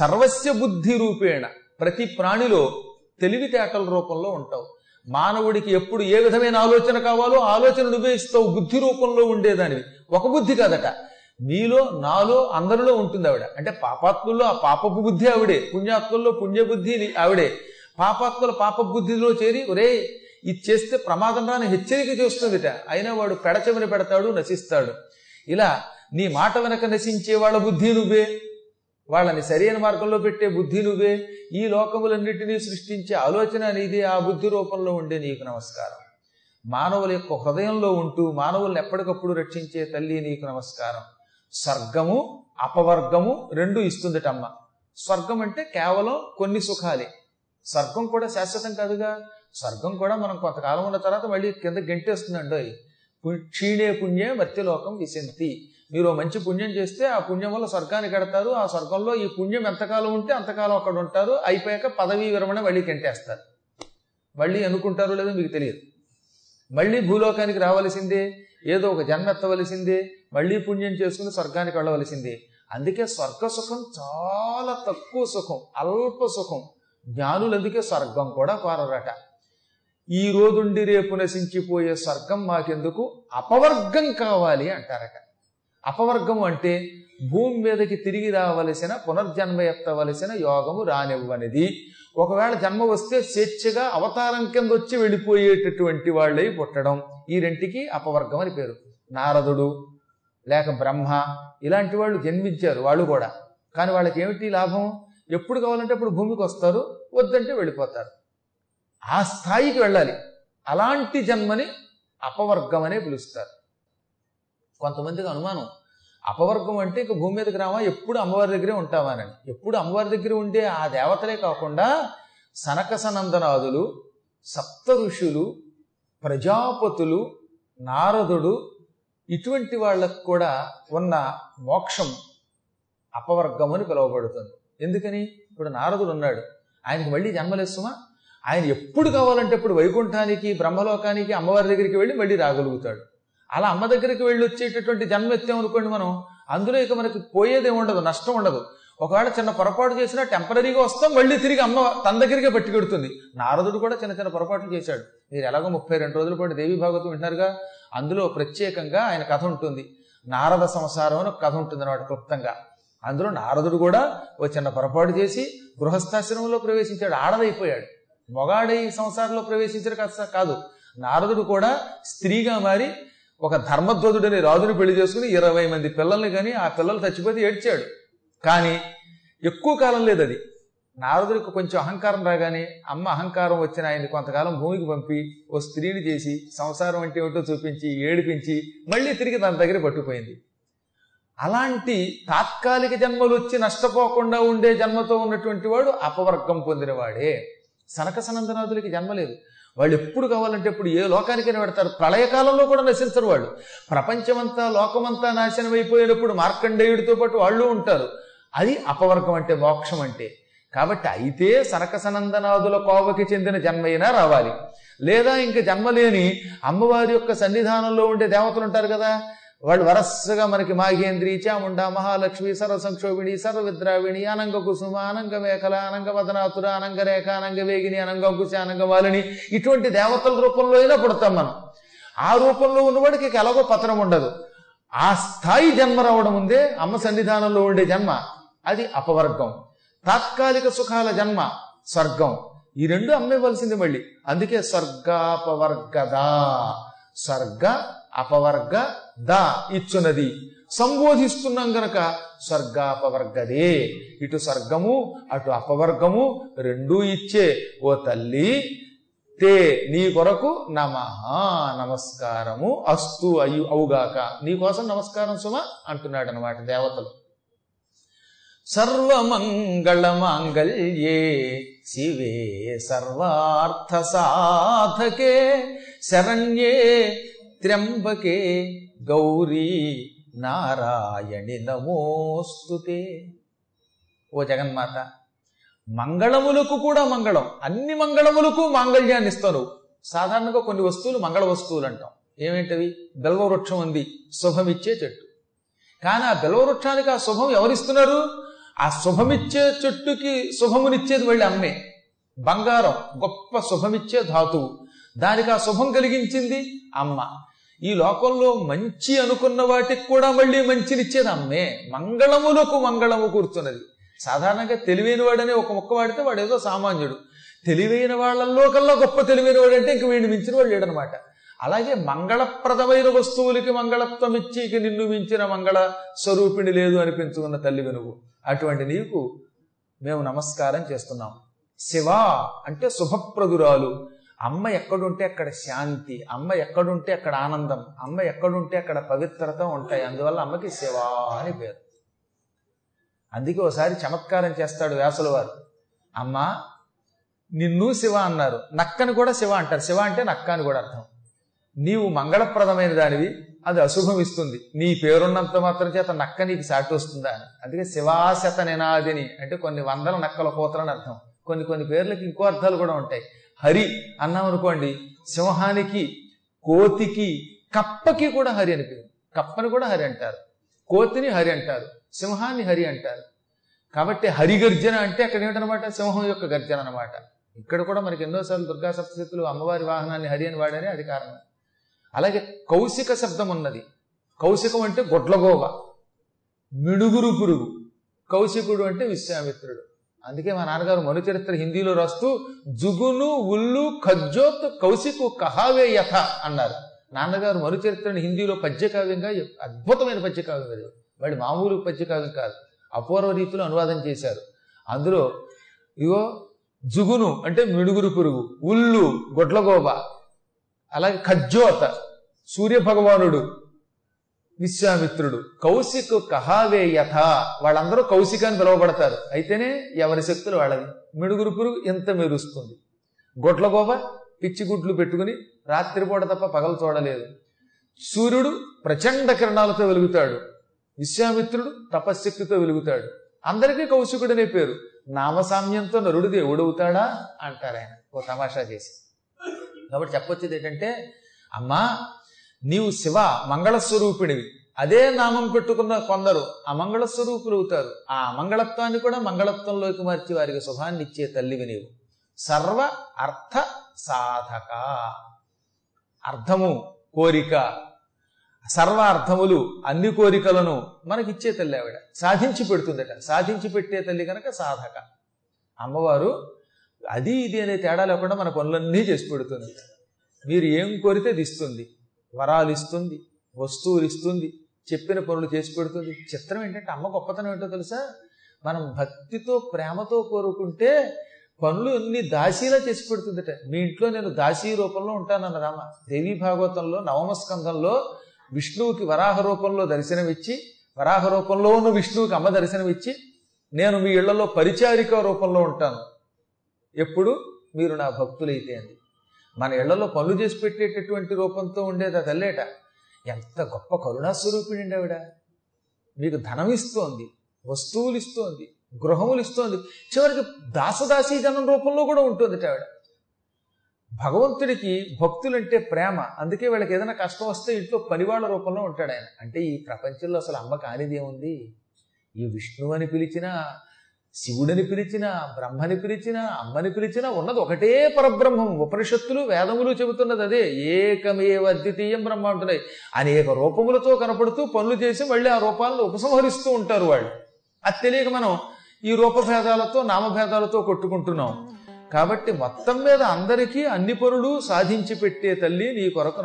సర్వస్య బుద్ధి రూపేణ. ప్రతి ప్రాణిలో తెలివితేటల రూపంలో ఉంటావు. మానవుడికి ఎప్పుడు ఏ విధమైన ఆలోచన కావాలో ఆలోచన నువ్వే ఇస్తావు బుద్ధి రూపంలో ఉండేదానివి. ఒక బుద్ధి కాదట. నీలో నాలో అందరిలో ఉంటుంది ఆవిడ. అంటే పాపాత్ముల్లో ఆ పాపపు బుద్ధి ఆవిడే. పుణ్యాత్ముల్లో పుణ్యబుద్ధి ఆవిడే. పాపాత్ముల పాప బుద్ధిలో చేరి ఒరే ఇది చేస్తే ప్రమాదం రాని హెచ్చరిక చేస్తుందిట. అయినా వాడు పెడచెవిన పెడతాడు నశిస్తాడు. ఇలా నీ మాట వెనక నశించే వాళ్ళ బుద్ధి నువ్వే. వాళ్ళని సరైన మార్గంలో పెట్టే బుద్ధి నువ్వే. ఈ లోకములన్నిటినీ సృష్టించే ఆలోచన నీదే. ఆ బుద్ధి రూపంలో ఉండే నీకు నమస్కారం. మానవుల యొక్క హృదయంలో ఉంటూ మానవుల్ని ఎప్పటికప్పుడు రక్షించే తల్లి నీకు నమస్కారం. స్వర్గము అపవర్గము రెండు ఇస్తుందటమ్మ. స్వర్గం అంటే కేవలం కొన్ని సుఖాలే. స్వర్గం కూడా శాశ్వతం కాదుగా. స్వర్గం కూడా మనం కొంతకాలం ఉన్న తర్వాత మళ్ళీ కింద గెంటేస్తుందండి క్షీణే పుణ్యే మర్త్యలోకం విశంతి. మీరు మంచి పుణ్యం చేస్తే ఆ పుణ్యం వల్ల స్వర్గానికి కడతారు ఆ స్వర్గంలో ఈ పుణ్యం ఎంతకాలం ఉంటే అంతకాలం అక్కడ ఉంటారు అయిపోయాక పదవీ విరమణ మళ్ళీ గెంటేస్తారు మళ్ళీ అనుకుంటారో లేదో మీకు తెలియదు. మళ్ళీ భూలోకానికి రావలసిందే ఏదో ఒక జన్మ ఎత్తవలసిందే మళ్ళీ పుణ్యం చేసుకుని స్వర్గానికి వెళ్ళవలసిందే. అందుకే స్వర్గ సుఖం చాలా తక్కువ సుఖం అల్ప సుఖం. జ్ఞానులు అందుకే స్వర్గం కూడా కోరరట. ఈ రోజుండి రేపు నశించిపోయే స్వర్గం మాకెందుకు? అపవర్గం కావాలి అంటారట. అపవర్గం అంటే భూమి మీదకి తిరిగి రావలసిన పునర్జన్మ ఎత్తవలసిన యోగము రానివ్వనిది. ఒకవేళ జన్మ వస్తే స్వేచ్ఛగా అవతారం కింద వచ్చి వెళ్ళిపోయేటటువంటి వాళ్ళై పుట్టడం. ఈ రెంటికి అపవర్గం అని పేరు. నారదుడు లేక బ్రహ్మ ఇలాంటి వాళ్ళు జన్మించారు వాళ్ళు కూడా. కానీ వాళ్ళకి ఏమిటి లాభం? ఎప్పుడు కావాలంటే అప్పుడు భూమికి వస్తారు వద్దంటే వెళ్ళిపోతారు. ఆ స్థాయికి వెళ్ళాలి. అలాంటి జన్మని అపవర్గం అనే పిలుస్తారు. కొంతమందికి అనుమానం అపవర్గం అంటే ఇక భూమి మీదకి రావా? ఎప్పుడు అమ్మవారి దగ్గరే ఉంటావా ఎప్పుడు అమ్మవారి దగ్గర ఉండే ఆ దేవతలే కాకుండా సనక సనందనాదులు సప్త ఋషులు ప్రజాపతులు నారదుడు ఇటువంటి వాళ్ళకు కూడా ఉన్న మోక్షం అపవర్గం అని పిలువబడుతుంది. ఎందుకని? ఇప్పుడు నారదుడు ఉన్నాడు. ఆయనకి మళ్ళీ జన్మలేస్తుమా ఆయన ఎప్పుడు కావాలంటే అప్పుడు వైకుంఠానికి బ్రహ్మలోకానికి అమ్మవారి దగ్గరికి వెళ్ళి మళ్ళీ రాగలుగుతాడు. అలా అమ్మ దగ్గరికి వెళ్ళి వచ్చేటటువంటి జన్మ ఎత్తామనుకోండి మనం? అందులో ఇక మనకి పోయేదే ఉండదు నష్టం ఉండదు. ఒకవేళ చిన్న పొరపాటు చేసినా టెంపరీగా వస్తాం మళ్ళీ తిరిగి అమ్మ తన దగ్గరికే పట్టుకెడుతుంది నారదుడు కూడా చిన్న చిన్న పొరపాట్లు చేశాడు. మీరు ఎలాగో ముప్పై రెండు రోజుల పాటు దేవి భాగవతం వింటున్నారుగా? అందులో ప్రత్యేకంగా ఆయన కథ ఉంటుంది. నారద సంసారం అని కథ ఉంటుంది అనమాట క్లుప్తంగా. అందులో నారదుడు కూడా ఓ చిన్న పొరపాటు చేసి గృహస్థాశ్రమంలో ప్రవేశించాడు ఆడదైపోయాడు. మొగాడై సంసారంలో ప్రవేశించిన కథ కాదు. నారదుడు కూడా స్త్రీగా మారి ఒక ధర్మధ్వజుడని రాజుని పెళ్ళి చేసుకుని ఇరవై మంది పిల్లల్ని కానీ ఆ పిల్లలు చచ్చిపోతే ఏడ్చాడు. కానీ ఎక్కువ కాలం లేదు అది నారదుడికి కొంచెం అహంకారం రాగానే అమ్మ అహంకారం వచ్చిన ఆయన కొంతకాలం భూమికి పంపి ఓ స్త్రీని చేసి సంసారం అంటే ఏమిటో చూపించి ఏడిపించి మళ్ళీ తిరిగి తన దగ్గర పట్టుకుపోయింది. అలాంటి తాత్కాలిక జన్మలు వచ్చి నష్టపోకుండా ఉండే జన్మతో ఉన్నటువంటి వాడు అపవర్గం పొందినవాడే. సనక సనందనాథులకి జన్మ లేదు. వాళ్ళు ఎప్పుడు కావాలంటే ఎప్పుడు ఏ లోకానికైనా పెడతారు. ప్రళయకాలంలో కూడా నశించరు వాళ్ళు. ప్రపంచమంతా లోకమంతా నాశనం అయిపోయినప్పుడు మార్కండేయుడితో పాటు వాళ్ళు ఉంటారు. అది అపవర్గం అంటే మోక్షం అంటే. కాబట్టి అయితే సనక సనందనాథుల కోవకి చెందిన జన్మైనా రావాలి. లేదా ఇంక జన్మలేని అమ్మవారి యొక్క సన్నిధానంలో ఉండే దేవతలు ఉంటారు కదా వాళ్ళు వరసగా మనకి మాఘేంద్రి చాముండ మహాలక్ష్మి సర్వ సంక్షోభిణి సర్వ విద్రావిణి అనంగ కుసుమ అనంగ మేఖల అనంగ వదనాతుర అనంగ రేఖ అనంగ వేగిని అనంగ కుశ అనంగ వాలిని. ఇటువంటి దేవతల రూపంలో అయినా పుడతాం మనం. ఆ రూపంలో ఉన్నవాడికి ఎలాగో పతనం ఉండదు. ఆ స్థాయి జన్మ రావడం ఉందే అమ్మ సన్నిధానంలో ఉండే జన్మ అది అపవర్గం. తాత్కాలిక సుఖాల జన్మ స్వర్గం. ఈ రెండు అమ్మేవలసింది మళ్ళీ. అందుకే స్వర్గాపవర్గదా. స్వర్గ అపవర్గ ద ఇచ్చున్నది సంబోధిస్తున్నాం గనక స్వర్గాపవర్గదే. ఇటు స్వర్గము అటు అపవర్గము రెండూ ఇచ్చే. ఓ తల్లి తే నీ కొరకు నమ నమస్కారము అస్తు అయ్యు అవుగాక. నీ కోసం నమస్కారం సుమ అంటున్నాడు అనమాట దేవతలు. సర్వమంగళమాంగళ్యే శివే సర్వార్థ సాధకే శరణ్యే త్ర్యంబకే గౌరీ నారాయణి నమోస్తుతే ఓ జగన్మాత మంగళములకు కూడా మంగళం అన్ని మంగళములకు మాంగళ్యాన్ని ఇస్తాను. సాధారణంగా కొన్ని వస్తువులు మంగళ వస్తువులు అంటాం. ఏమేంటవి? బెల్వవృక్షం ఉంది శుభమిచ్చే చెట్టు. కానీ ఆ బెల్వవృక్షానికి ఆ శుభం ఎవరిస్తున్నారు? ఆ శుభమిచ్చే చెట్టుకి శుభమునిచ్చేది మళ్ళీ అమ్మే. బంగారం గొప్ప శుభమిచ్చే ధాతువు. దానికి ఆ శుభం కలిగించింది అమ్మ. ఈ లోకంలో మంచి అనుకున్న వాటికి కూడా మళ్ళీ మంచినిచ్చేది అమ్మే. మంగళములకు మంగళము కూర్చున్నది. సాధారణంగా తెలివైన వాడని ఒక మొక్క వాడితే వాడు ఏదో సామాన్యుడు. తెలివైన వాళ్ళల్లో కల్లా గొప్ప తెలివైన వాడు అంటే ఇంక వీడిని మించిన వాడు లేడనమాట. అలాగే మంగళప్రదమైన వస్తువులకి మంగళత్వం ఇచ్చి ఇక నిన్ను మించిన మంగళ స్వరూపిణి లేదు అనిపించుకున్న తల్లి నువ్వు. అటువంటి నీకు మేము నమస్కారం చేస్తున్నాం. శివ అంటే శుభప్రదురాలు. అమ్మ ఎక్కడుంటే అక్కడ శాంతి అమ్మ ఎక్కడుంటే అక్కడ ఆనందం అమ్మ ఎక్కడుంటే అక్కడ పవిత్రత ఉంటాయి. అందువల్ల అమ్మకి శివ అని పేరు. అందుకే ఒకసారి చమత్కారం చేస్తాడు వ్యాసుల వారు. అమ్మ నిన్ను శివ అన్నారు. నక్కని కూడా శివ అంటారు. శివ అంటే నక్క అని కూడా అర్థం. నీవు మంగళప్రదమైన దానివి అది అశుభం ఇస్తుంది. నీ పేరున్నంత మాత్రం చేత నక్క నీకు సాటి వస్తుందా అని. అందుకే శివాశత నినాదిని అంటే కొన్ని వందల నక్కల కోతలని అర్థం. కొన్ని కొన్ని పేర్లకి ఇంకో అర్థాలు కూడా ఉంటాయి. హరి అన్నాం అనుకోండి సింహానికి కోతికి కప్పకి కూడా హరి అని పేరు. కప్పని కూడా హరి అంటారు. కోతిని హరి అంటారు. సింహాన్ని హరి అంటారు. కాబట్టి హరి గర్జన అంటే అక్కడ ఏమిటనమాట? సింహం యొక్క గర్జన అనమాట. ఇక్కడ కూడా మనకి ఎన్నోసార్లు దుర్గా సప్తశక్తులు అమ్మవారి వాహనాన్ని హరి అని వాడని అది కారణం. అలాగే కౌశిక శబ్దం ఉన్నది. కౌశికం అంటే గొడ్లగోవ. మిడుగురు పురుగు. కౌశికుడు అంటే విశ్వామిత్రుడు. అందుకే మా నాన్నగారు మను చరిత్ర హిందీలో రాస్తూ జుగును ఉల్లు ఖజ్జోత్ కౌశికు కహావే యథ అన్నారు. నాన్నగారు మను చరిత్రని హిందీలో పద్యకావ్యంగా అద్భుతమైన పద్యకావ్యం అది. వాడి మామూలు పద్యకావ్యం కాదు. అపూర్వ రీతిలో అనువాదం చేశారు. అందులో ఇగో జుగును అంటే మిడుగురు పురుగు ఉల్లు గొడ్లగోబ అలాగే ఖజ్జోత సూర్య భగవానుడు విశ్వామిత్రుడు. కౌశికు కహావే యథ. వాళ్ళందరూ కౌశిక అని పిలువబడతారు. అయితేనే ఎవరి శక్తులు వాళ్ళవి. మిడుగురు పురుగు ఎంత మెరుస్తుంది. గొడ్లగోబ పిచ్చి గుడ్లు పెట్టుకుని రాత్రిపూట తప్ప పగలు చూడలేదు. సూర్యుడు ప్రచండ కిరణాలతో వెలుగుతాడు. విశ్వామిత్రుడు తపశ్శక్తితో వెలుగుతాడు. అందరికీ కౌశికుడనే పేరు. నామసామ్యంతో నరుడు దేవుడవుతాడా? అంటారు ఆయన ఓ తమాషా చేసి. కాబట్టి చెప్పొచ్చేది ఏంటంటే అమ్మా నీవు శివ మంగళస్వరూపిణివి అదే నామం పెట్టుకున్న కొందరు అమంగళ స్వరూపులు అవుతారు ఆ అమంగళత్వాన్ని కూడా మంగళత్వంలోకి మార్చి వారికి శుభాన్ని ఇచ్చే తల్లివి నీవు. సర్వ అర్థ సాధక. అర్థము కోరిక. సర్వ అర్థములు అన్ని కోరికలను మనకిచ్చే తల్లి ఆవిడ. సాధించి పెడుతుందట. సాధించి పెట్టే తల్లి కనుక సాధక. అమ్మవారు అది ఇది అనే తేడా లేకుండా మన పనులన్నీ చేసి పెడుతుంది. మీరు ఏం కోరితే అది ఇస్తుంది. వరాలు ఇస్తుంది వస్తువులు ఇస్తుంది చెప్పిన పనులు చేసి పెడుతుంది. చిత్రం ఏంటంటే అమ్మ గొప్పతనం ఏంటో తెలుసా? మనం భక్తితో ప్రేమతో కోరుకుంటే పనులు అన్ని దాసీలా చేసి పెడుతుందట. మీ ఇంట్లో నేను దాసీ రూపంలో ఉంటానన్న రామ. దేవీ భాగవతంలో నవమ స్కంధంలో విష్ణువుకి వరాహ రూపంలో దర్శనమిచ్చి వరాహ రూపంలో ఉన్న విష్ణువుకి అమ్మ దర్శనమిచ్చి నేను మీ ఇళ్ళలో పరిచారిక రూపంలో ఉంటాను. ఎప్పుడు? మీరు నా భక్తులైతే అని. మన ఇళ్ళలో పనులు చేసి పెట్టేటటువంటి రూపంతో ఉండేది ఆ తల్లేట. ఎంత గొప్ప కరుణాస్వరూపిణి అండి ఆవిడ. మీకు ధనం ఇస్తోంది వస్తువులు ఇస్తోంది గృహములు ఇస్తోంది. చివరికి దాసదాసీ జనం రూపంలో కూడా ఉంటుంది ఆవిడ. భగవంతుడికి భక్తులంటే ప్రేమ. అందుకే వీళ్ళకి ఏదైనా కష్టం వస్తే ఇంట్లో పనివాళ్ళ రూపంలో ఉంటాడు ఆయన. అంటే ఈ ప్రపంచంలో అసలు అమ్మ కానిది ఏముంది ఈ విష్ణువు అని పిలిచినా శివుడని పిలిచినా బ్రహ్మని పిలిచినా అమ్మని పిలిచినా ఉన్నది ఒకటే పరబ్రహ్మం. ఉపనిషత్తులు వేదములు చెబుతున్నది అదే. ఏకమేవ అద్వితీయం బ్రహ్మ అంటున్నాయి. అనేక రూపములతో కనపడుతూ పనులు చేసి మళ్ళీ ఆ రూపాలను ఉపసంహరిస్తూ ఉంటారు వాళ్ళు. అది తెలియక మనం ఈ రూపభేదాలతో నామభేదాలతో కొట్టుకుంటున్నాం. కాబట్టి మొత్తం మీద అందరికీ అన్ని పనులు సాధించి పెట్టే తల్లి నీ కొరకు